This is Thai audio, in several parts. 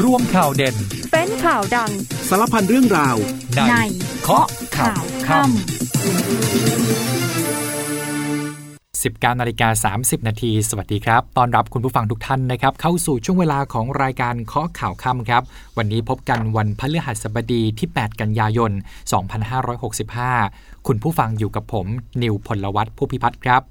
ร่วมข่าวเด่น เป็นข่าวดัง สารพันเรื่องราว ในในเคาะข่าวค่ำ19นาฬิกา30 นาที สวัสดีครับ ตอนรับคุณผู้ฟังทุกท่านนะครับ เข้าสู่ช่วงเวลาของรายการเคาะข่าวค่ำครับ วันนี้พบกันวันพฤหัสบดีที่ 8 กันยายน 2565 คุณผู้ฟังอยู่กับผม นิวพลวัตผู้พิพัฒน์ครับ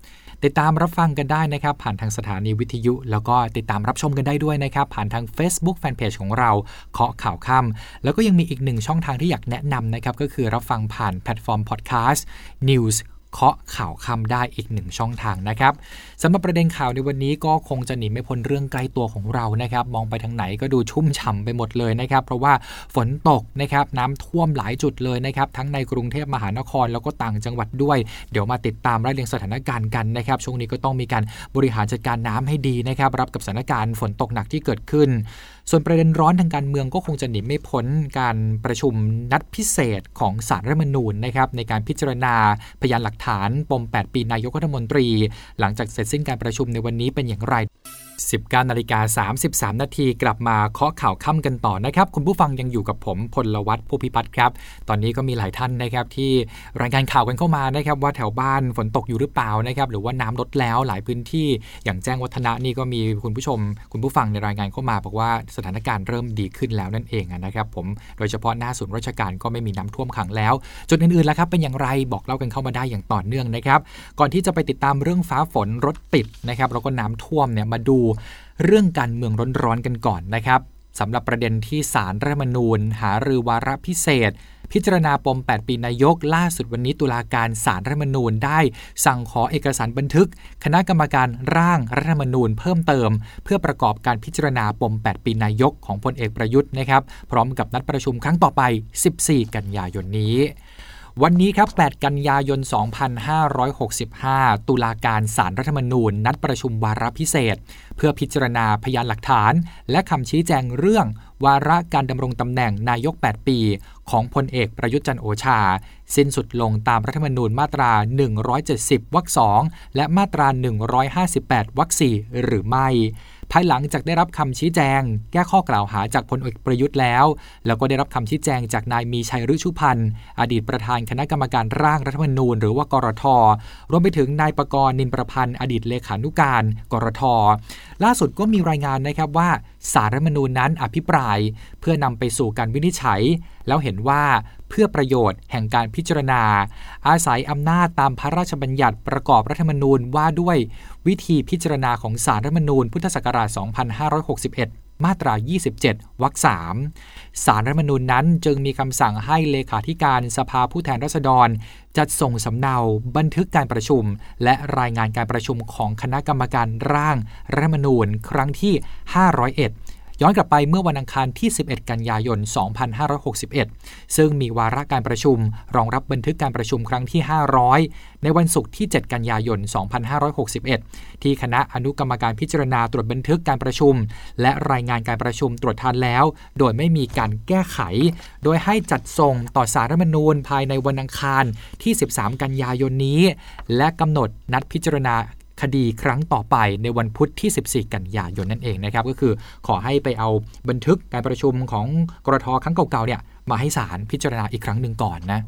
ติดตามรับฟังกันได้นะครับ ผ่านทางสถานีวิทยุ แล้วก็ติดตามรับชมกันได้ด้วยนะครับ ผ่านทาง Facebook Fanpage ของเราเคาะข่าวค่ำแล้วก็ยังมีอีกหนึ่งช่องทางที่อยากแนะนำนะครับก็คือรับฟังผ่านแพลตฟอร์มพอดแคสต์ News เคาะข่าวค่ำได้อีกหนึ่งช่องทางนะครับสำหรับประเด็นข่าวในวันนี้ก็คงจะหนีไม่พ้นเรื่องใกล้ตัวของเรานะครับ มองไปทางไหนก็ดูชุ่มฉ่ำไปหมดเลยนะครับ เพราะว่าฝนตกนะครับน้ำท่วมหลายจุดเลยนะครับ ทั้งในกรุงเทพมหานครแล้วก็ต่างจังหวัดด้วย เดี๋ยวมาติดตามรายเรียงสถานการณ์กันนะครับ ช่วงนี้ก็ต้องมีการบริหารจัดการน้ำให้ดีนะครับ รับกับสถานการณ์ฝนตกหนักที่เกิดขึ้น ส่วนประเด็นร้อนทางการเมืองก็คงจะหนีไม่พ้นการประชุมนัดพิเศษของสารรัฐมนูญนะครับในการพิจารณาพยานหลักฐานปม 8 ปีนายกรัฐมนตรี หลังจากเสร็จสิ้นการประชุมในวันนี้เป็นอย่างไร 19นาฬิกา33 นาทีกลับมาเคาะข่าวค่ำกันต่อนะครับ คุณผู้ฟังยังอยู่กับผมพลวัตผู้พิพัฒน์ครับ ตอนนี้ก็มีหลายท่านนะครับที่รายงานข่าวกันเข้ามานะครับ ว่าแถวบ้านฝนตกอยู่หรือเปล่านะครับ หรือว่าน้ำลดแล้วหลายพื้นที่อย่างแจ้งวัฒนะนี่ก็มีคุณผู้ชม คุณผู้ฟังในรายงานเข้ามา บอกว่าสถานการณ์เริ่มดีขึ้นแล้วนั่นเองนะครับ ผมโดยเฉพาะหน้าศูนย์ราชการก็ไม่มีน้ำท่วมขังแล้วจุดอื่นๆแล้วครับเป็นอย่างไรบอกเล่ากันเข้ามาได้อย่างต่อเนื่องนะครับ ก่อนที่จะไปติดตามเรื่องฟ้าฝนรถติดนะครับแล้วก็น้ำท่วมเนี่ยมาดูเรื่องการเมืองร้อนๆกันก่อนนะครับสำหรับประเด็นที่สารรัฐมนูญ หารือวาระพิเศษ พิจารณาปม 8 ปีนายก ล่าสุดวันนี้ตุลาการสารรัฐมนูญได้ สั่งขอเอกสารบันทึก คณะกรรมการร่างรัฐธรรมนูญเพิ่มเติม เพื่อประกอบการพิจารณาปม 8 ปีนายกของพลเอกประยุทธ์นะครับพร้อมกับนัดประชุมครั้งต่อไป 14 กันยายนนี้ วันนี้ครับ 8 กันยายน 2565 ตุลาการสารรัฐธรรมนูญ นัดประชุมวาระพิเศษ เพื่อพิจารณาพยานหลักฐาน และคำชี้แจงเรื่อง วาระการดำรงตำแหน่งนายก 8 ปี ของพลเอกประยุทธ์จันโอชา สิ้นสุดลงตามรัฐธรรมนูญมาตรา 170 วรรค 2 และมาตรา 158 วรรค 4 หรือไม่ ภายหลังจากได้รับคำชี้แจง แก้ข้อกล่าวหาจากพลเอกประยุทธ์แล้ว แล้วก็ได้รับคำชี้แจงจากนายมีชัยฤชุพันธ์อดีตประธานคณะกรรมการร่างรัฐธรรมนูญ หรือว่ากรท รวมไปถึงนายประกรณ์นินประพันธ์อดีตเลขานุการ กรท ล่าสุดก็มีรายงานนะครับว่า สารรัฐมนูญนั้นอภิปราย เพื่อนำไปสู่การวินิจฉัย แล้วเห็นว่าเพื่อประโยชน์แห่งการพิจารณา อาศัยอำนาจตามพระราชบัญญัติประกอบรัฐธรรมนูญว่าด้วยวิธีพิจารณาของสารรัฐมนูญพุทธศักราช 2561 มาตรา 27 วรรค3สารรัฐมนูญนั้นจึงมีคำสั่งให้เลขาธิการสภาผู้แทนราษฎร จัดส่งสำเนาบันทึกการประชุม และรายงานการประชุมของคณะกรรมการร่างรัฐมนูญครั้งที่ 501 ย้อนกลับไปเมื่อวันอังคารที่ 11 กันยายน 2561 ซึ่งมีวาระการประชุม รองรับบันทึกการประชุมครั้งที่ 500 ในวันศุกร์ที่ 7 กันยายน 2561 ที่คณะอนุกรรมการพิจารณาตรวจบันทึกการประชุม และรายงานการประชุมตรวจทานแล้ว โดยไม่มีการแก้ไข โดยให้จัดส่งต่อสารรัฐมนูญภายในวันอังคารที่ 13 กันยายนนี้ และกำหนดนัดพิจารณา คดีครั้งต่อไปในวันพุธที่ 14 กันยายนนั่นเองนะครับ ก็คือขอให้ไปเอาบันทึกการประชุมของกรทครั้งเก่าๆเนี่ยมาให้ศาลพิจารณาอีกครั้งหนึ่งก่อนนะ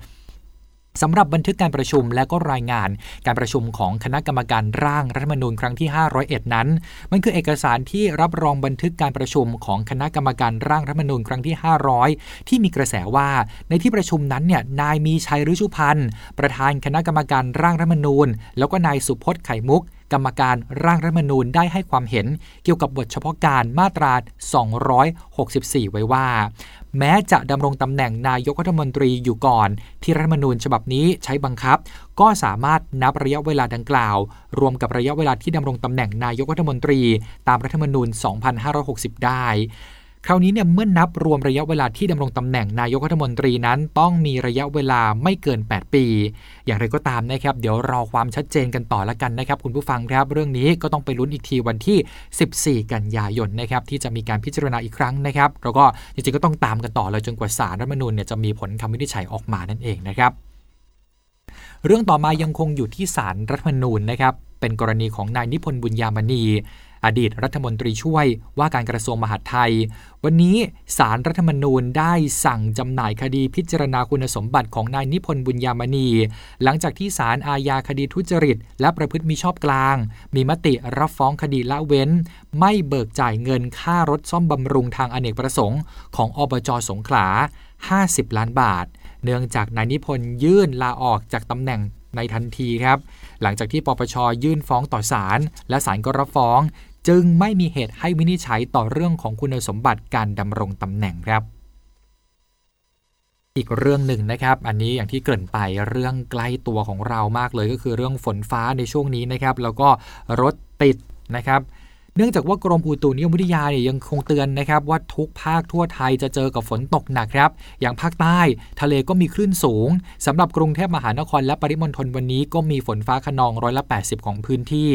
สำหรับบันทึกการประชุมและก็รายงานการประชุมของคณะกรรมการร่างรัฐธรรมนูญครั้งที่ 501 นั้น มันคือเอกสารที่รับรองบันทึกการประชุมของคณะกรรมการร่างรัฐธรรมนูญครั้งที่ 500 ที่มีกระแสว่าในที่ประชุมนั้นเนี่ยนายมีชัยฤชุพันธ์ประธานคณะกรรมการร่างรัฐธรรมนูญ แล้วก็นายสุพจน์ไข่มุก กรรมการร่างรัฐธรรมนูญได้ให้ความเห็นเกี่ยวกับบทเฉพาะการมาตรา 264 ไว้ว่า แม้จะดำรงตำแหน่งนายกรัฐมนตรีอยู่ก่อน ที่รัฐธรรมนูญฉบับนี้ใช้บังคับ ก็สามารถนับระยะเวลาดังกล่าว รวมกับระยะเวลาที่ดำรงตำแหน่งนายกรัฐมนตรี ตามรัฐธรรมนูญ 2560 ได้ คราวนี้เนี่ยเมื่อนับรวมระยะเวลาที่ดำรงตำแหน่งนายกรัฐมนตรีนั้น ต้องมีระยะเวลาไม่เกิน 8 ปี อย่างไรก็ตามนะครับ เดี๋ยวรอความชัดเจนกันต่อละกันนะครับ คุณผู้ฟังครับเรื่องนี้ก็ต้องไปลุ้นอีกทีวันที่ 14 กันยายนนะครับที่จะมีการพิจารณาอีกครั้งนะครับแล้วก็จริงๆก็ต้องตามกันต่อเลยจนกว่าสารรัฐมนูญเนี่ยจะมีผลคำวินิจฉัยออกมานั่นเองนะครับเรื่องต่อมายังคงอยู่ที่สารรัฐมนูญนะครับเป็นกรณีของนายนิพนธ์บุญยามณี อดีตรัฐมนตรีช่วยว่าการกระทรวงมหาดไทย วันนี้สารรัฐธรรมนูญได้สั่งจำหน่ายคดีพิจารณาคุณสมบัติของนายนิพนธ์บุญยามณี หลังจากที่สารอาญาคดีทุจริต และประพฤติมิชอบกลาง มีมติรับฟ้องคดีละเว้น ไม่เบิกจ่ายเงินค่ารถซ่อมบำรุงทางอเนกประสงค์ ของอบจสงขลา 50 ล้านบาท เนื่องจากนายนิพนธ์ยื่นลาออกจากตำแหน่งในทันทีครับ หลังจากที่ปปชยื่นฟ้องต่อศาลและศาลก็รับฟ้อง จึงไม่มีเหตุให้วินิจฉัยต่อเรื่องของคุณสมบัติการดำรงตำแหน่งครับ อีกเรื่องหนึ่งนะครับ อันนี้อย่างที่เกริ่นไปเรื่องใกล้ตัวของเรามากเลยก็คือเรื่องฝนฟ้าในช่วงนี้นะครับ แล้วก็รถติดนะครับ เนื่องจากว่ากรมอุตุนิยมวิทยาเนี่ยยังคงเตือนนะครับว่าทุกภาคทั่วไทยจะเจอกับฝนตกหนักครับ อย่างภาคใต้ ทะเลก็มีคลื่นสูงสำหรับกรุงเทพมหานครและปริมณฑลวันนี้ก็มีฝนฟ้าขนองร้อยละ 80 ของพื้นที่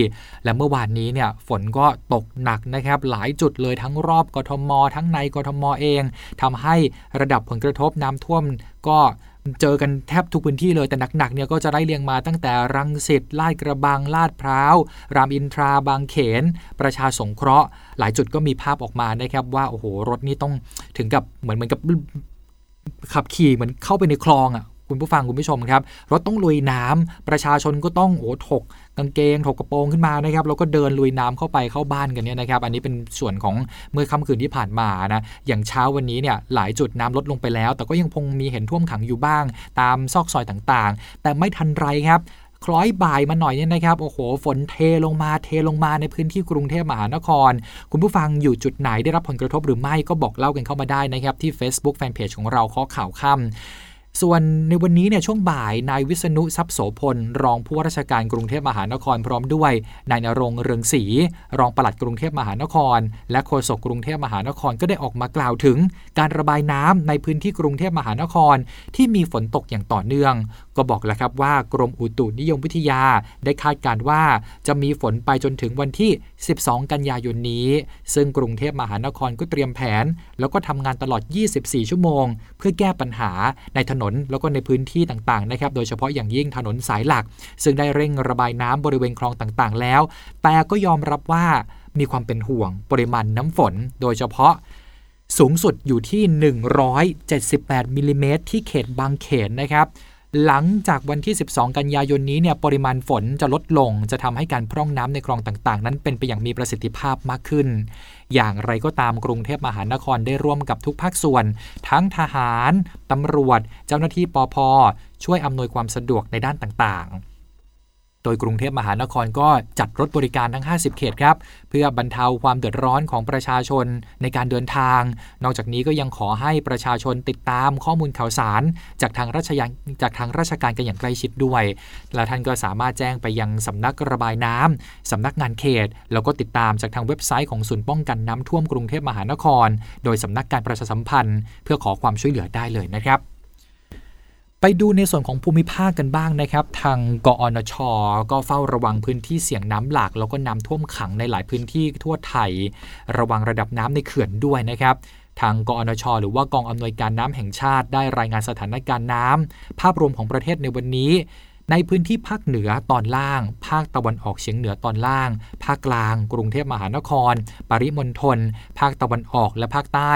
และเมื่อวานนี้เนี่ยฝนก็ตกหนักนะครับหลายจุดเลยทั้งรอบกทม ทั้งในกทมเองทำให้ระดับผลกระทบน้ำท่วมก็ เจอกันแทบทุกพื้นที่เลยแต่หนักๆเนี่ยก็จะไล่เรียงมาตั้งแต่รังสิตลาดกระบังลาดพร้าว รามอินทราบางเขน ประชาสงเคราะห์ หลายจุดก็มีภาพออกมานะครับว่าโอ้โหรถนี่ต้องถึงกับเหมือนเหมือนกับขับขี่เหมือนเข้าไปในคลองอะ คุณผู้ฟังคุณผู้ชมครับ รถต้องลุยน้ำประชาชนก็ต้องโอ้ถกกางเกงถกกระโปรงขึ้นมานะครับแล้วก็เดินลุยน้ำเข้าไปเข้าบ้านกันเนี่ยนะครับ อันนี้เป็นส่วนของเมื่อค่ำคืนที่ผ่านมานะอย่างเช้าวันนี้เนี่ยหลายจุดน้ำลดลงไปแล้ว แต่ก็ยังคงมีเห็นท่วมขังอยู่บ้าง ตามซอกซอยต่างๆ แต่ไม่ทันไรครับคล้อยบ่ายมาหน่อยเนี่ยนะครับ โอ้โห ฝนเทลงมาเทลงมาในพื้นที่กรุงเทพมหานคร คุณผู้ฟังอยู่จุดไหนได้รับผลกระทบหรือไม่ก็บอกเล่ากันเข้ามาได้นะครับ ที่ Facebook Fanpage ของเราข้อข่าวค่ำ ส่วนในวันนี้เนี่ยช่วงบ่ายนายวิษณุทรัพย์โสพล รองผู้ว่าราชการกรุงเทพมหานครพร้อมด้วยนายนรงเรืองศรีรองปลัดกรุงเทพมหานคร และโฆษกกรุงเทพมหานครก็ได้ออกมากล่าวถึง การระบายน้ำในพื้นที่กรุงเทพมหานคร ที่มีฝนตกอย่างต่อเนื่อง ก็บอกแล้วครับว่ากรมอุตุนิยมวิทยา ได้คาดการว่าจะมีฝนไปจนถึงวันที่ 12 กันยายนนี้ ซึ่งกรุงเทพมหานครก็เตรียมแผน แล้วก็ทำงานตลอด 24 ชั่วโมง เพื่อแก้ปัญหาในถนนแล้วก็ในพื้นที่ต่างๆนะครับโดยเฉพาะอย่างยิ่งถนนสายหลัก ซึ่งได้เร่งระบายน้ำบริเวณคลองต่างๆ แล้ว แต่ก็ยอมรับว่ามีความเป็นห่วงปริมาณน้ำฝน โดยเฉพาะสูงสุดอยู่ที่ 178มิลิเมตรที่เขตบางเขนนะครับ หลังจากวันที่ 12 กันยายนนี้เนี่ยปริมาณฝนจะลดลง จะทำให้การพร่องน้ำในคลองต่างๆ นั้นเป็นไปอย่างมีประสิทธิภาพมากขึ้น อย่างไรก็ตามกรุงเทพมหานครได้ร่วมกับทุกภาคส่วน ทั้งทหาร ตำรวจ เจ้าหน้าที่ปอพช่วยอำนวยความสะดวกในด้านต่างๆ โดยกรุงเทพมหานครก็จัดรถบริการทั้ง 50 เขตครับ เพื่อบรรเทาความเดือดร้อนของประชาชนในการเดินทาง นอกจากนี้ก็ยังขอให้ประชาชนติดตามข้อมูลข่าวสาร จากทางราชยจากทางราชการกันอย่างใกล้ชิดด้วย และท่านก็สามารถแจ้งไปยังสำนักระบายน้ำสำนักงานเขต แล้วก็ติดตามจากทางเว็บไซต์ของศูนย์ป้องกันน้ำท่วมกรุงเทพมหานคร โดยสำนักการประชาสัมพันธ์ เพื่อขอความช่วยเหลือได้เลยนะครับ ไปดูในส่วนของภูมิภาคกันบ้างนะครับ ทางกอนช ก็เฝ้าระวังพื้นที่เสี่ยงน้ำหลาก แล้วก็น้ำท่วมขังในหลายพื้นที่ทั่วไทย ระวังระดับน้ำในเขื่อนด้วยนะครับทางกอนช หรือว่ากองอำนวยการน้ำแห่งชาติได้รายงานสถานการณ์น้ำภาพรวมของประเทศในวันนี้ ในพื้นที่ภาคเหนือตอนล่าง ภาคตะวันออกเฉียงเหนือตอนล่าง ภาคกลาง กรุงเทพมหานคร ปริมณฑลภาคตะวันออกและภาคใต้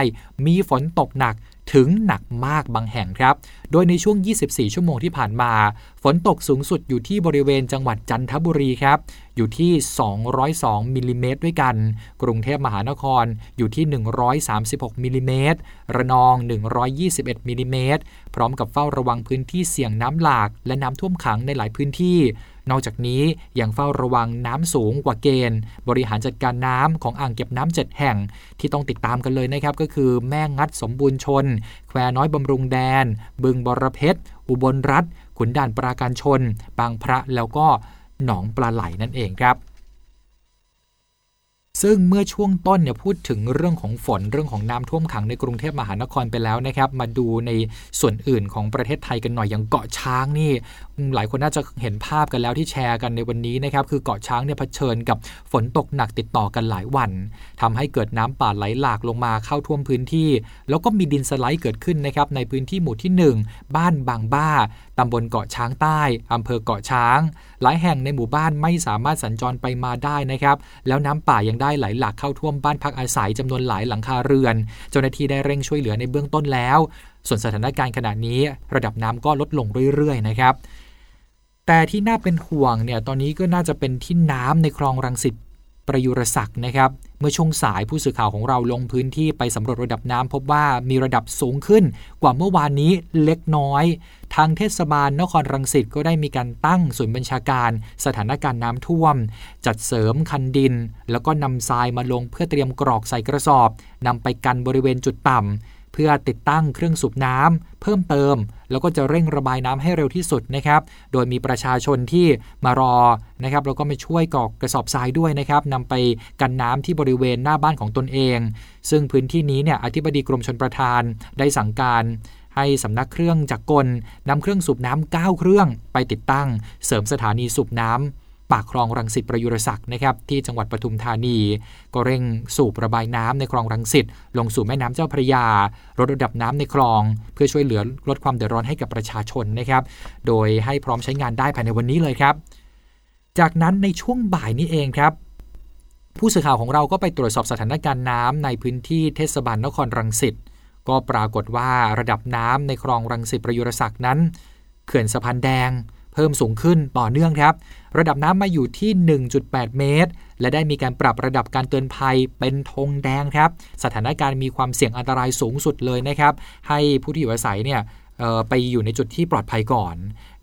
มีฝนตกหนัก ถึงหนักมากบางแห่งครับ โดยในช่วง 24 ชั่วโมงที่ผ่านมา ฝนตกสูงสุดอยู่ที่บริเวณจังหวัดจันทบุรีครับ อยู่ที่ 202มิลิเมตรด้วยกัน กรุงเทพมหานครอยู่ที่ 136มิลิเมตร ระนอง 121มิลิเมตร พร้อมกับเฝ้าระวังพื้นที่เสี่ยงน้ำหลาก และน้ำท่วมขังในหลายพื้นที่ นอกจากนี้ยังเฝ้าระวังน้ำสูงกว่าเกณฑ์ บริหารจัดการน้ำของอ่างเก็บน้ำเจ็ดแห่งที่ต้องติดตามกันเลยนะครับก็คือแม่งัดสมบูรณ์ชน แควน้อยบำรุงแดน บึงบรเพชร อุบลรัฐขุนด่านปราการชน บางพระแล้วก็หนองปลาไหลนั่นเองครับ ซึ่งเมื่อช่วงต้นเนี่ยพูดถึงเรื่องของฝนเรื่องของน้ำท่วมขังในกรุงเทพมหานครไปแล้วนะครับ มาดูในส่วนอื่นของประเทศไทยกันหน่อยอย่างเกาะช้างนี่ หลายคนน่าจะเห็นภาพกันแล้วที่แชร์กันในวันนี้นะครับ คือเกาะช้างเนี่ยเผชิญกับฝนตกหนักติดต่อกันหลายวันทำให้เกิดน้ำป่าไหลหลากลงมาเข้าท่วมพื้นที่ แล้วก็มีดินสไลด์เกิดขึ้นนะครับในพื้นที่หมู่ที่ 1 บ้านบางบ้าตำบลเกาะช้างใต้อำเภอเกาะช้าง หลายแห่งในหมู่บ้านไม่สามารถสัญจรไปมาได้นะครับแล้วน้ำป่ายังได้ไหลหลากเข้าท่วมบ้านพักอาศัยจำนวนหลายหลังคาเรือน เจ้าหน้าที่ได้เร่งช่วยเหลือในเบื้องต้นแล้ว ส่วนสถานการณ์ขณะนี้ ระดับน้ำก็ลดลงเรื่อยๆนะครับ แต่ที่น่าเป็นห่วงเนี่ยตอนนี้ก็น่าจะเป็นที่น้ำในคลองรังสิตประยุรศักดิ์นะครับ เมื่อช่วงสายผู้สื่อข่าวของเราลงพื้นที่ไปสำรวจระดับน้ำพบว่ามีระดับสูงขึ้นกว่าเมื่อวานนี้เล็กน้อย ทางเทศบาลนครรังสิตก็ได้มีการตั้งศูนย์บัญชาการ สถานการณ์น้ำท่วม จัดเสริมคันดิน แล้วก็นำทรายมาลงเพื่อเตรียมกรอกใส่กระสอบนำไปกันบริเวณจุดต่ำ เพื่อติดตั้งเครื่องสูบน้ำเพิ่มเติม แล้วก็จะเร่งระบายน้ำให้เร็วที่สุดนะครับ โดยมีประชาชนที่มารอนะครับแล้วก็มาช่วยกอกกระสอบทรายด้วยนะครับนำไปกันน้ำที่บริเวณหน้าบ้านของตนเอง ซึ่งพื้นที่นี้เนี่ยอธิบดีกรมชนประทานได้สั่งการให้สำนักเครื่องจักรกลนำเครื่องสูบน้ำ9เครื่องไปติดตั้ง เสริมสถานีสูบน้ำ ปากคลองรังสิตประยุรศักดิ์นะครับที่จังหวัดปทุมธานี ก็เร่งสูบระบายน้ำในคลองรังสิตลงสู่แม่น้ำเจ้าพระยาลดระดับน้ำในคลอง เพื่อช่วยเหลือลดความเดือดร้อนให้กับประชาชนนะครับโดยให้พร้อมใช้งานได้ภายในวันนี้เลยครับ จากนั้นในช่วงบ่ายนี้เองครับผู้สื่อข่าวของเราก็ไปตรวจสอบสถานการณ์น้ำในพื้นที่เทศบาลนครรังสิตก็ปรากฏว่าระดับน้ำในคลองรังสิตประยุรศักดิ์นั้น เขื่อนสะพานแดง เพิ่มสูงขึ้นต่อเนื่องครับ ระดับน้ำมาอยู่ที่ 1.8 เมตร และได้มีการปรับระดับการเตือนภัยเป็นธงแดงครับ สถานการณ์มีความเสี่ยงอันตรายสูงสุดเลยนะครับ ให้ผู้ที่อยู่อาศัยเนี่ยไปอยู่ในจุดที่ปลอดภัยก่อน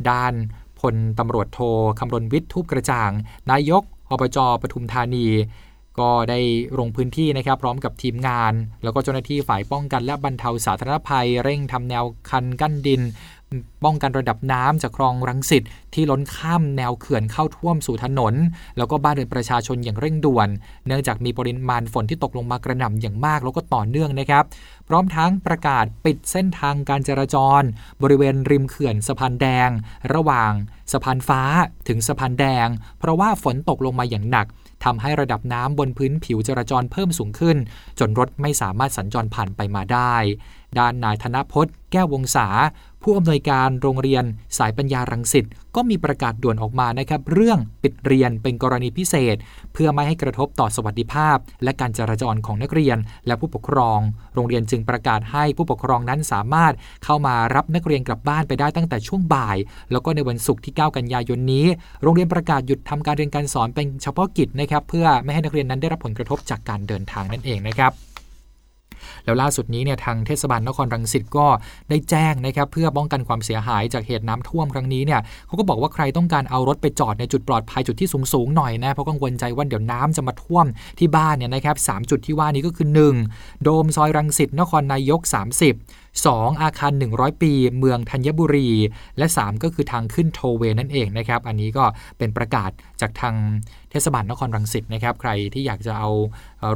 ด้านพลตำรวจโทคำรณวิทย์ทุบกระจ่าง นายกอบจปทุมธานี ก็ได้ลงพื้นที่นะครับ พร้อมกับทีมงาน แล้วก็เจ้าหน้าที่ฝ่ายป้องกันและบรรเทาสาธารณภัย เร่งทำแนวคันกั้นดิน ป้องกันระดับน้ำจากคลองรังสิตที่ล้นข้ามแนวเขื่อนเข้าท่วมสู่ถนน แล้วก็บ้านเรือนประชาชนอย่างเร่งด่วน เนื่องจากมีปริมาณฝนที่ตกลงมากระหน่ำอย่างมากแล้วก็ต่อเนื่องนะครับ พร้อมทั้งประกาศปิดเส้นทางการจราจร บริเวณริมเขื่อนสะพานแดง ระหว่างสะพานฟ้าถึงสะพานแดง เพราะว่าฝนตกลงมาอย่างหนักทำให้ระดับน้ำบนพื้นผิวจราจรเพิ่มสูงขึ้น จนรถไม่สามารถสัญจรผ่านไปมาได้ ด้านนายธนพจน์ แก้ววงศา ผู้อำนวยการโรงเรียนสายปัญญารังสิตก็มีประกาศด่วนออกมานะครับเรื่องปิดเรียนเป็นกรณีพิเศษ เพื่อไม่ให้กระทบต่อสวัสดิภาพ และการจราจรของนักเรียน และผู้ปกครอง โรงเรียนจึงประกาศให้ผู้ปกครองนั้นสามารถเข้ามารับนักเรียนกลับบ้านไปได้ตั้งแต่ช่วงบ่าย แล้วก็ในวันศุกร์ที่ 9 กันยายนนี้ โรงเรียนประกาศหยุดทำการเรียนการสอนเป็นเฉพาะกิจนะครับเพื่อไม่ให้นักเรียนนั้นได้รับผลกระทบจากการเดินทางนั่นเองนะครับ แล้วล่าสุดนี้เนี่ยทางเทศบาลนครรังสิตก็ได้แจ้งนะครับเพื่อป้องกันความเสียหายจากเหตุน้ำท่วมครั้งนี้เนี่ยเขาก็บอกว่าใครต้องการเอารถไปจอดในจุดปลอดภัยจุดที่สูงๆหน่อยนะเพราะกังวลใจว่าเดี๋ยวน้ำจะมาท่วมที่บ้านเนี่ยนะครับสจุดที่ว่านี้ก็คือ 1. โดมซอยรังสิตนครนายก 30 2. อาคาร 100 ปี เมืองธัญบุรี และ 3 ก็คือทางขึ้นโทเวนั่นเองนะครับ อันนี้ก็เป็นประกาศจากทางเทศบาลนครรังสิตนะครับ ใครที่อยากจะเอา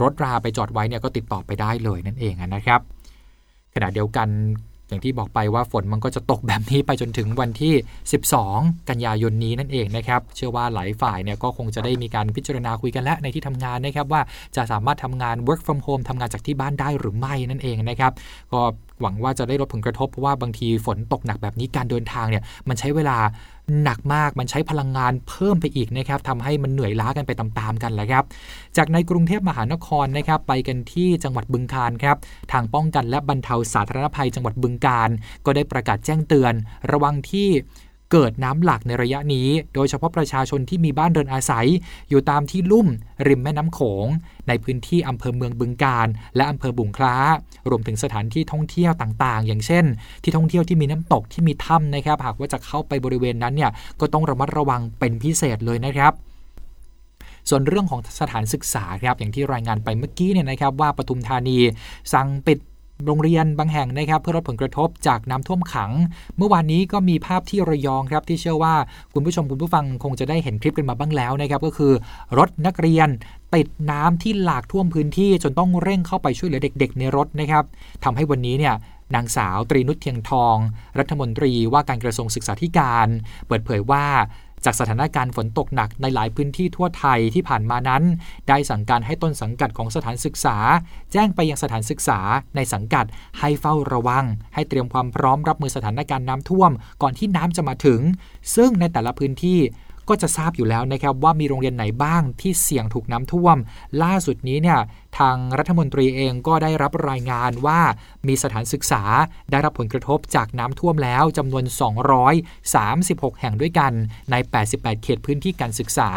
รถราไปจอดไว้เนี่ยก็ติดต่อไปได้เลยนั่นเองนะครับ ขณะเดียวกันอย่างที่บอกไปว่าฝนมันก็จะตกแบบนี้ไปจนถึงวันที่ 12 กันยายนนี้นั่นเองนะครับ เชื่อว่าหลายฝ่ายเนี่ยก็คงจะได้มีการพิจารณาคุยกันแล้วในที่ทำงานนะครับว่าจะสามารถทำงาน work from home ทำงานจากที่บ้านได้หรือไม่นั่นเองนะครับ ก็ หวังว่าจะได้ลดผลกระทบเพราะว่าบางทีฝนตกหนักแบบนี้การเดินทางเนี่ยมันใช้เวลาหนักมากมันใช้พลังงานเพิ่มไปอีกนะครับทำให้มันเหนื่อยล้ากันไปตามๆกันแหละครับ จากในกรุงเทพมหานครนะครับ ไปกันที่จังหวัดบึงกาฬครับ ทางป้องกันและบรรเทาสาธารณภัยจังหวัดบึงกาฬก็ได้ประกาศแจ้งเตือน ระวังที่ เกิดน้ำหลากในระยะนี้ โดยเฉพาะประชาชนที่มีบ้านเรือนอาศัย อยู่ตามที่ลุ่ม ริมแม่น้ำโขง ในพื้นที่อำเภอเมืองบึงกาฬและอำเภอบุงคล้า รวมถึงสถานที่ท่องเที่ยวต่างๆ อย่างเช่น ที่ท่องเที่ยวที่มีน้ำตกที่มีถ้ำนะครับ หากว่าจะเข้าไปบริเวณนั้นเนี่ยก็ต้องระมัดระวังเป็นพิเศษเลยนะครับส่วนเรื่องของสถานศึกษาครับอย่างที่รายงานไปเมื่อกี้เนี่ยนะครับว่าปทุมธานีสั่งปิด โรงเรียนบางแห่งนะครับเพื่อลดผลกระทบจากน้ำท่วมขัง เมื่อวานนี้ก็มีภาพที่ระยองครับที่เชื่อว่าคุณผู้ชมคุณผู้ฟังคงจะได้เห็นคลิปกันมาบ้างแล้วนะครับก็คือ รถนักเรียนติดน้ำที่หลากท่วมพื้นที่จนต้องเร่งเข้าไปช่วยเหลือเด็ก ๆ ในรถนะครับทำให้วันนี้เนี่ยนางสาวตรีนุชเทียงทอง รัฐมนตรีว่าการกระทรวงศึกษาธิการ เปิดเผยว่า จากสถานการณ์ฝนตกหนักในหลายพื้นที่ทั่วไทยที่ผ่านมานั้น ได้สั่งการให้ต้นสังกัดของสถานศึกษา แจ้งไปยังสถานศึกษาในสังกัดให้เฝ้าระวัง ให้เตรียมความพร้อมรับมือสถานการณ์น้ำท่วม ก่อนที่น้ำจะมาถึง ซึ่งในแต่ละพื้นที่ก็จะทราบอยู่แล้วนะครับว่ามีโรงเรียนไหนบ้างที่เสี่ยงถูกน้ำท่วม ล่าสุดนี้เนี่ย ทางรัฐมนตรีเองก็ได้รับรายงานว่ามีสถานศึกษาได้รับผลกระทบจากน้ำท่วมแล้วจำนวน 236 แห่งด้วยกันใน 88 เขตพื้นที่การศึกษา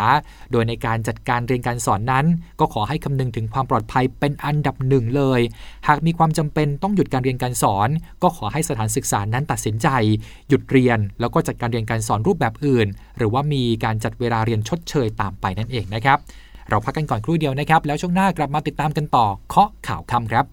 โดยในการจัดการเรียนการสอนนั้น ก็ขอให้คำนึงถึงความปลอดภัยเป็นอันดับหนึ่งเลย หากมีความจำเป็นต้องหยุดการเรียนการสอน ก็ขอให้สถานศึกษานั้นตัดสินใจ หยุดเรียน แล้วก็จัดการเรียนการสอนรูปแบบอื่น หรือว่ามีการจัดเวลาเรียนชดเชยตามไปนั่นเองนะครับ เราพักกันก่อนครู่เดียวนะครับ แล้วช่วงหน้ากลับมาติดตามกันต่อเคาะข่าวคำครับ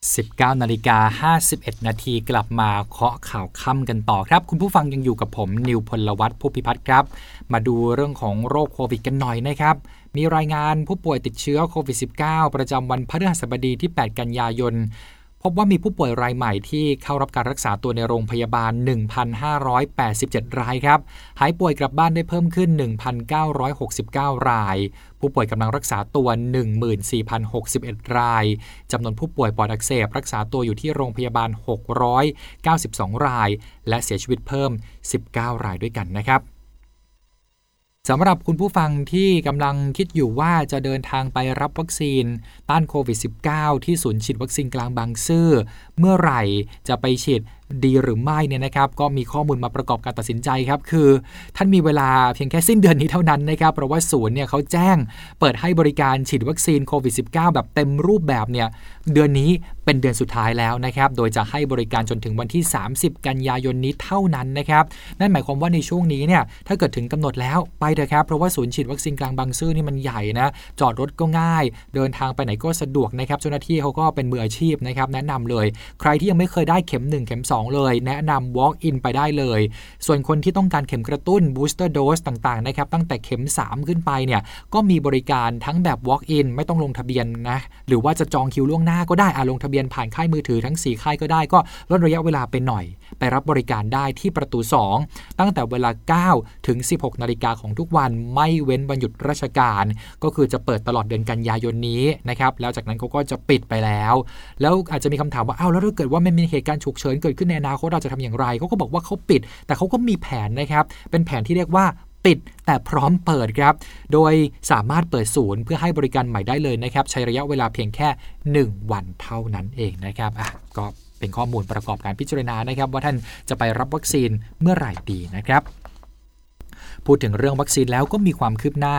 19นาฬิกา51 นาทีกลับมาเคาะข่าวค่ำกันต่อครับ คุณผู้ฟังยังอยู่กับผมนิวพลวัตผู้พิพัฒน์ครับ มาดูเรื่องของโรคโควิดกันหน่อยนะครับ มีรายงานผู้ป่วยติดเชื้อโควิด -19 ประจำวันพฤหัสบดีที่ 8 กันยายน พบว่ามีผู้ป่วยรายใหม่ที่เข้ารับการรักษาตัวในโรงพยาบาล 1,587 รายครับ หายป่วยกลับบ้านได้เพิ่มขึ้น 1,969 ราย ผู้ป่วยกำลังรักษาตัว 14,061 ราย จำนวนผู้ป่วยปอดอักเสบรักษาตัวอยู่ที่โรงพยาบาล 692 ราย และเสียชีวิตเพิ่ม 19 รายด้วยกันนะครับ สำหรับคุณผู้ฟังที่กำลังคิดอยู่ว่าจะเดินทางไปรับวัคซีน ต้านโควิด -19 ที่ศูนย์ฉีดวัคซีนกลางบางซื่อ เมื่อไหร่จะไปฉีด ดีหรือไม่เนี่ยนะครับก็มีข้อมูลมาประกอบการตัดสินใจครับคือ ท่านมีเวลาเพียงแค่สิ้นเดือนนี้เท่านั้นนะครับเพราะว่าศูนย์เนี่ยเขาแจ้งเปิดให้บริการฉีดวัคซีนโควิด -19 แบบเต็มรูปแบบเนี่ยเดือนนี้เป็นเดือนสุดท้ายแล้วนะครับโดยจะให้บริการจนถึงวันที่ 30 กันยายนนี้เท่านั้นนะครับนั่นหมายความว่าในช่วงนี้เนี่ยถ้าเกิดถึงกำหนดแล้วไปเถอะครับเพราะว่าศูนย์ฉีดวัคซีนกลางบางซื่อนี่มันใหญ่นะจอดรถก็ง่าย เดินทางไปไหนก็สะดวกนะครับเจ้าหน้าที่เขาก็เป็นมืออาชีพนะครับแนะนำเลย ใครที่ยังไม่เคยได้เข็ม 1 เข็ม 2เลย แนะนำ walk in ไปได้เลย ส่วนคนที่ต้องการเข็มกระตุ้น booster dose ต่างๆนะครับตั้งแต่เข็ม 3 ขึ้นไปเนี่ยก็มีบริการทั้งแบบ walk in ไม่ต้องลงทะเบียนนะหรือว่าจะจองคิวล่วงหน้าก็ได้อาลงทะเบียนผ่านค่ายมือถือทั้ง 4 ค่ายก็ได้ก็ลดระยะเวลาไปหน่อย ไปรับบริการได้ที่ประตู 2 ตั้งแต่เวลา 9 ถึง 16 นาฬิกาของทุกวันไม่เว้นวันหยุดราชการ ก็คือจะเปิดตลอดเดือนกันยายนนี้นะครับแล้วจากนั้นเขาก็จะปิดไปแล้ว แล้วอาจจะมีคำถามว่าอ้าวแล้วถ้าเกิดว่ามันมีเหตุการณ์ฉุกเฉินเกิดขึ้นในอนาคตเราจะทำอย่างไรเขาก็บอกว่าเขาปิด แต่เขาก็มีแผนนะครับเป็นแผนที่เรียกว่าปิดแต่พร้อมเปิดครับ โดยสามารถเปิดศูนย์เพื่อให้บริการใหม่ได้เลยนะครับ ใช้ระยะเวลาเพียงแค่ 1 วันเท่านั้นเองนะครับอะก็ เป็นข้อมูลประกอบการพิจารณานะครับ ว่าท่านจะไปรับวัคซีนเมื่อไหร่ดีนะครับ พูดถึงเรื่องวัคซีนแล้วก็มีความคืบหน้า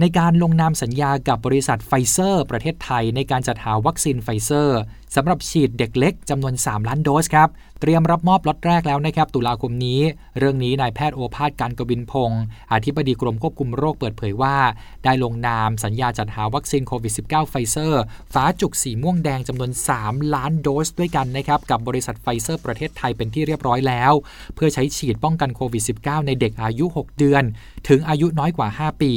ในการลงนามสัญญากับบริษัทไฟเซอร์ ประเทศไทยในการจัดหาวัคซีนไฟเซอร์สำหรับฉีดเด็กเล็กจำนวน 3 ล้านโดสครับ เตรียมรับมอบล็อตแรกแล้วนะครับ ตุลาคมนี้ เรื่องนี้นายแพทย์โอภาสการย์กวินพงศ์อธิบดีกรมควบคุมโรคเปิดเผยว่า ได้ลงนามสัญญาจัดหาวัคซีนโควิด -19 ไฟเซอร์ฝาจุกสีม่วงแดงจำนวน 3 ล้านโดสด้วยกันนะครับ กับบริษัทไฟเซอร์ประเทศไทยเป็นที่เรียบร้อยแล้ว เพื่อใช้ฉีดป้องกันโควิด -19 ในเด็กอายุ 6 เดือน ถึงอายุน้อยกว่า 5 ปี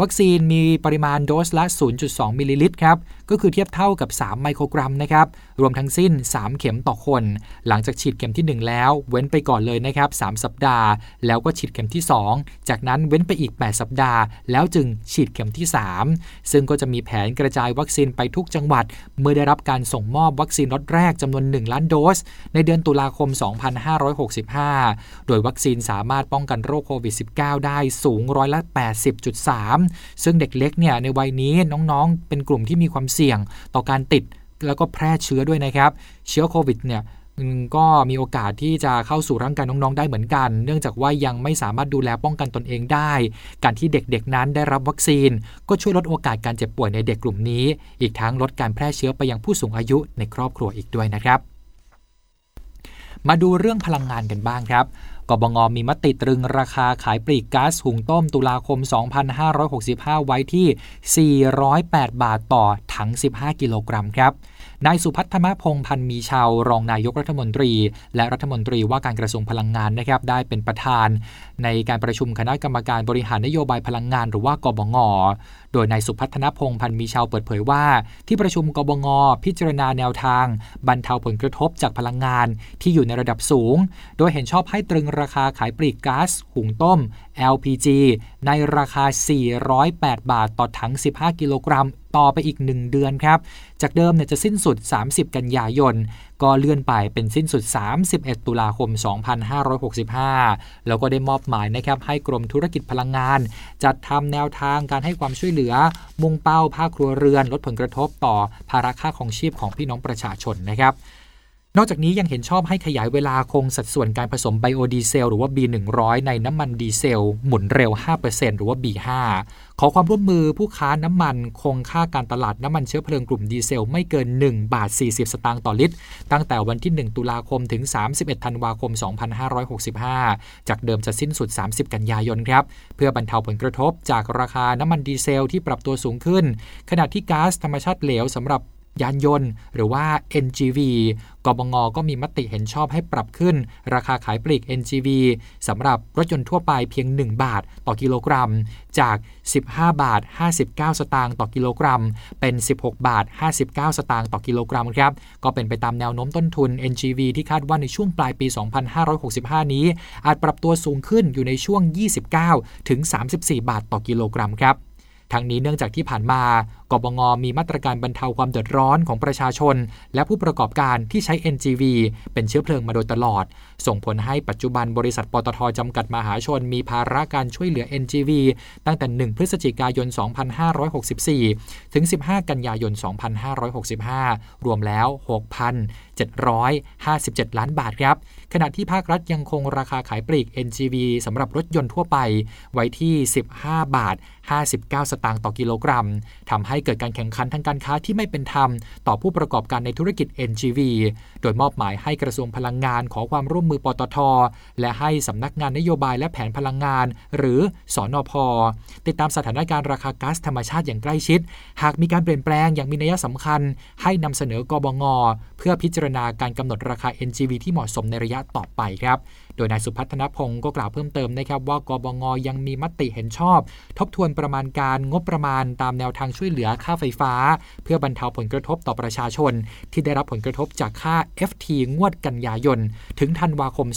วัคซีนมีปริมาณโดสละ 0.2 มิลลิลิตรครับก็คือเทียบเท่ากับ 3 ไมโครกรัมนะครับรวมทั้งสิ้น 3 เข็มต่อคน หลังจากฉีดเข็มที่ 1 แล้ว เว้นไปก่อนเลยนะครับ3สัปดาห์ แล้วก็ฉีดเข็มที่ 2 จากนั้นเว้นไปอีก 8 สัปดาห์ แล้วจึงฉีดเข็มที่ 3 ซึ่งก็จะมีแผนกระจายวัคซีนไปทุกจังหวัด เมื่อได้รับการส่งมอบวัคซีนล็อตแรกจำนวน 1 ล้านโดส ในเดือนตุลาคม 2565 โดยวัคซีนสามารถป้องกันโรคโควิด -19 ได้สูงร้อยละ80.3 ซึ่งเด็กเล็กเนี่ยในวัยนี้น้องๆ เป็นกลุ่มที่มีความเสี่ยงต่อการติด แล้วก็แพร่เชื้อด้วยนะครับ เชื้อโควิดเนี่ยก็มีโอกาสที่จะเข้าสู่ร่างกายน้อง ๆ ได้เหมือนกัน เนื่องจากว่ายังไม่สามารถดูแลป้องกันตนเองได้ การที่เด็กๆนั้นได้รับวัคซีน ก็ช่วยลดโอกาสการเจ็บป่วยในเด็กกลุ่มนี้ อีกทั้งลดการแพร่เชื้อไปยังผู้สูงอายุในครอบครัวอีกด้วยนะครับ มาดูเรื่องพลังงานกันบ้างครับกบงมีมติตรึงราคาขายปลีกก๊าซหุงต้มตุลาคม 2565 ไว้ที่ 408 บาทต่อถัง 15 กิโลกรัมครับ นายสุพัฒนพงพันธ์มีชาวรองนายกรัฐมนตรี และรัฐมนตรีว่าการกระทรวงพลังงานนะครับได้เป็นประธาน ในการประชุมคณะกรรมการบริหารนโยบายพลังงาน หรือว่ากบง โดยนายสุพัฒนพงพันธ์มีชาวเปิดเผยว่า ที่ประชุมกบง พิจารณาแนวทาง บรรเทาผลกระทบจากพลังงานที่อยู่ในระดับสูง โดยเห็นชอบให้ตรึงราคาขายปลีกก๊าซหุงต้ม LPG ในราคา 408 บาทต่อถัง 15 กิโลกรัม ต่อไปอีก 1 เดือนครับ จากเดิมเนี่ยจะสิ้นสุด 30 กันยายน ก็เลื่อนไปเป็นสิ้นสุด 31 ตุลาคม 2565 แล้วก็ได้มอบหมายนะครับให้กรมธุรกิจพลังงาน จัดทำแนวทางการให้ความช่วยเหลือ มุ่งเป้าภาคครัวเรือน ลดผลกระทบต่อภาระค่าของชีพของพี่น้องประชาชนนะครับ นอกจากนี้ยังเห็นชอบให้ขยายเวลาคงสัดส่วนการผสมไบโอดีเซลหรือว่า B100 ในน้ำมันดีเซล หมุนเร็ว 5%หรือว่า B5 ขอความร่วมมือผู้ค้าน้ำมันคงค่าการตลาดน้ำมันเชื้อเพลิงกลุ่มดีเซล ไม่เกิน 1 บาท 40 สตางค์ต่อลิตร ตั้งแต่วันที่ 1 ตุลาคมถึง 31 ธันวาคม 2565 จากเดิมจะสิ้นสุด 30 กันยายนครับ เพื่อบรรเทาผลกระทบจากราคาน้ำมันดีเซลที่ปรับตัวสูงขึ้น ขณะที่ก๊าซธรรมชาติเหลวสำหรับ ยานยนต์ หรือว่า NGV กบงก็มีมติเห็นชอบให้ปรับขึ้น ราคาขายปลีก NGV สำหรับรถยนต์ทั่วไปเพียง 1 บาทต่อกิโลกรัม จาก 15 บาท 59 สตางค์ต่อกิโลกรัม เป็น 16 บาท 59 สตางค์ต่อกิโลกรัมครับ ก็เป็นไปตามแนวโน้มต้นทุน NGV ที่คาดว่าในช่วงปลายปี 2565 นี้ อาจปรับตัวสูงขึ้นอยู่ในช่วง 29 ถึง 34 บาทต่อกิโลกรัมครับทั้งนี้เนื่องจากที่ผ่านมา กบงมีมาตรการบรรเทาความเดือดร้อนของประชาชน และผู้ประกอบการที่ใช้ NGV เป็นเชื้อเพลิงมาโดยตลอด ส่งผลให้ปัจจุบันบริษัทปตทจำกัดมหาชน มีภาระการช่วยเหลือ NGV ตั้งแต่ 1 พฤศจิกายน 2564 ถึง 15 กันยายน 2565 รวมแล้ว 6,757 ล้านบาทครับ ขณะที่ภาครัฐยังคงราคาขายปลีก NGV สำหรับรถยนต์ทั่วไป ไว้ที่ 15 บาท 59 สตางค์ต่อกิโลกรัมทำให้เกิดการแข่งขันทางการค้าที่ไม่เป็นธรรม ต่อผู้ประกอบการในธุรกิจ NGV โดยมอบหมายให้กระทรวงพลังงานขอความร่วมมือปตท และให้สำนักงานนโยบายและแผนพลังงาน หรือสอนอพติดตามสถานการณ์ราคาก๊าซธรรมชาติอย่างใกล้ชิด หากมีการเปลี่ยนแปลงอย่างมีนัยสำคัญ ให้นำเสนอกบง เพื่อพิจารณาการกำหนดราคา NGV ที่เหมาะสมในระยะต่อไปครับโดยนายสุพัฒนพงศ์ก็กล่าวเพิ่มเติมนะครับว่ากบงยังมีมติเห็นชอบ ทบทวนประมาณการงบประมาณตามแนวทางช่วยเหลือค่าไฟฟ้า เพื่อบรรเทาผลกระทบต่อประชาชน ที่ได้รับผลกระทบจากค่า FT งวดกันยายน ถึงธันวาคม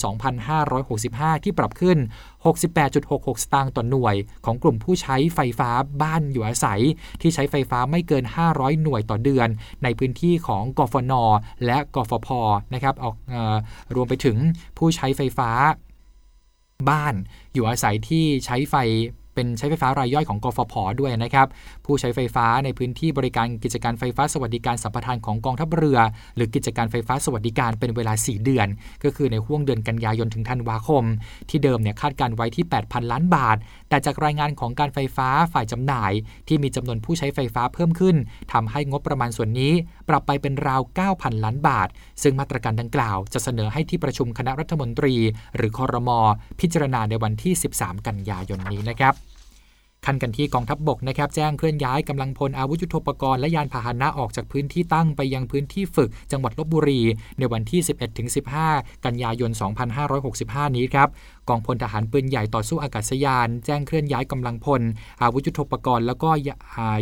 2565 ที่ปรับขึ้น 68.66 สตางค์ต่อหน่วย ของกลุ่มผู้ใช้ไฟฟ้าบ้านอยู่อาศัย ที่ใช้ไฟฟ้าไม่เกิน 500 หน่วยต่อเดือน ในพื้นที่ของกฟน และกฟพนะครับออกอรวมไปถึงผู้ใช้ไฟฟ้าบ้านอยู่อาศัยที่ใช้ไฟ เป็นใช้ไฟฟ้ารายย่อยของกฟผด้วยนะครับ ผู้ใช้ไฟฟ้าในพื้นที่บริการกิจการไฟฟ้าสวัสดิการสัมปทานของกองทัพเรือ หรือกิจการไฟฟ้าสวัสดิการเป็นเวลา 4 เดือน ก็คือในห่วงเดือนกันยายนถึงธันวาคม ที่เดิมเนี่ยคาดการไว้ที่ 8,000 ล้านบาท แต่จากรายงานของการไฟฟ้าฝ่ายจำหน่าย ที่มีจำนวนผู้ใช้ไฟฟ้าเพิ่มขึ้นทำให้งบประมาณส่วนนี้ปรับไปเป็นราว 9,000 ล้านบาท ซึ่งมาตรการดังกล่าวจะเสนอให้ที่ประชุมคณะรัฐมนตรี หรือคอรมอพิจารณาในวันที่ 13 กันยายนนี้นะครับ ขั้นกันที่กองทัพบบกนะครับแจ้งเคลื่อนย้ายกำลังพลอาวุธยุทโธปกรณ์และยานพาหนะออกจากพื้นที่ตั้งไปยังพื้นที่ฝึก จังหวัดลบบุรี ในวันที่ 11-15 กันยายน 2565 นี้ครับกองพลทหารปืนใหญ่ต่อสู้อากาศยาน แจ้งเคลื่อนย้ายกำลังพล อาวุธยุทโธปกรณ์แล้วก็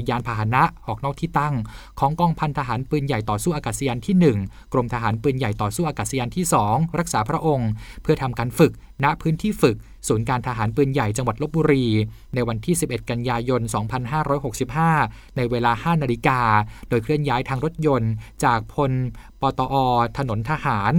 ยานพาหนะออกนอกที่ตั้ง ของกองพันทหารปืนใหญ่ต่อสู้อากาศยานที่ 1 กรมทหารปืนใหญ่ต่อสู้อากาศยานที่ 2 รักษาพระองค์ เพื่อทำการฝึก ณพื้นที่ฝึก ศูนย์การทหารปืนใหญ่จังหวัดลบบุรี ในวันที่ 11 กันยายน 2565 ในเวลา 5 นาฬิกา โดยเคลื่อนย้ายทางรถยนต์ จากพลปตอ ถนนทหาร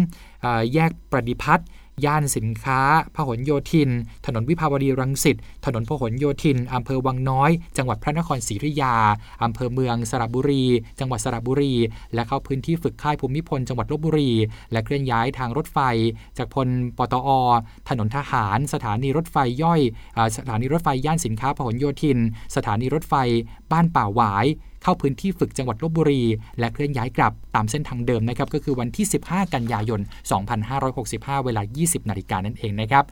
แยกประดิพัฒน์ ย่านสินค้า พหลโยธิน ถนนวิภาวดีรังสิต ถนนพหลโยธิน อำเภอวังน้อย จังหวัดพระนครศรีอยุธยา อำเภอเมืองสระบุรี จังหวัดสระบุรี และเข้าพื้นที่ฝึกค่ายภูมิพล จังหวัดลบบุรี และเคลื่อนย้ายทางรถไฟ จากพลปตอ ถนนทหาร สถานีรถไฟย่อย สถานีรถไฟย่านสินค้าพหลโยธิน สถานีรถไฟ บ้านป่าหวาย เข้าพื้นที่ฝึกจังหวัดลบบุรี และเคลื่อนย้ายกลับตามเส้นทางเดิมนะครับก็คือวันที่ 15 กันยายน 2565 เวลา 20 นาฬิกานั่นเองนะครับ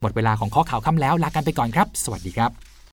หมดเวลาของข้อข่าวค่ำแล้วลากันไปก่อนครับ สวัสดีครับ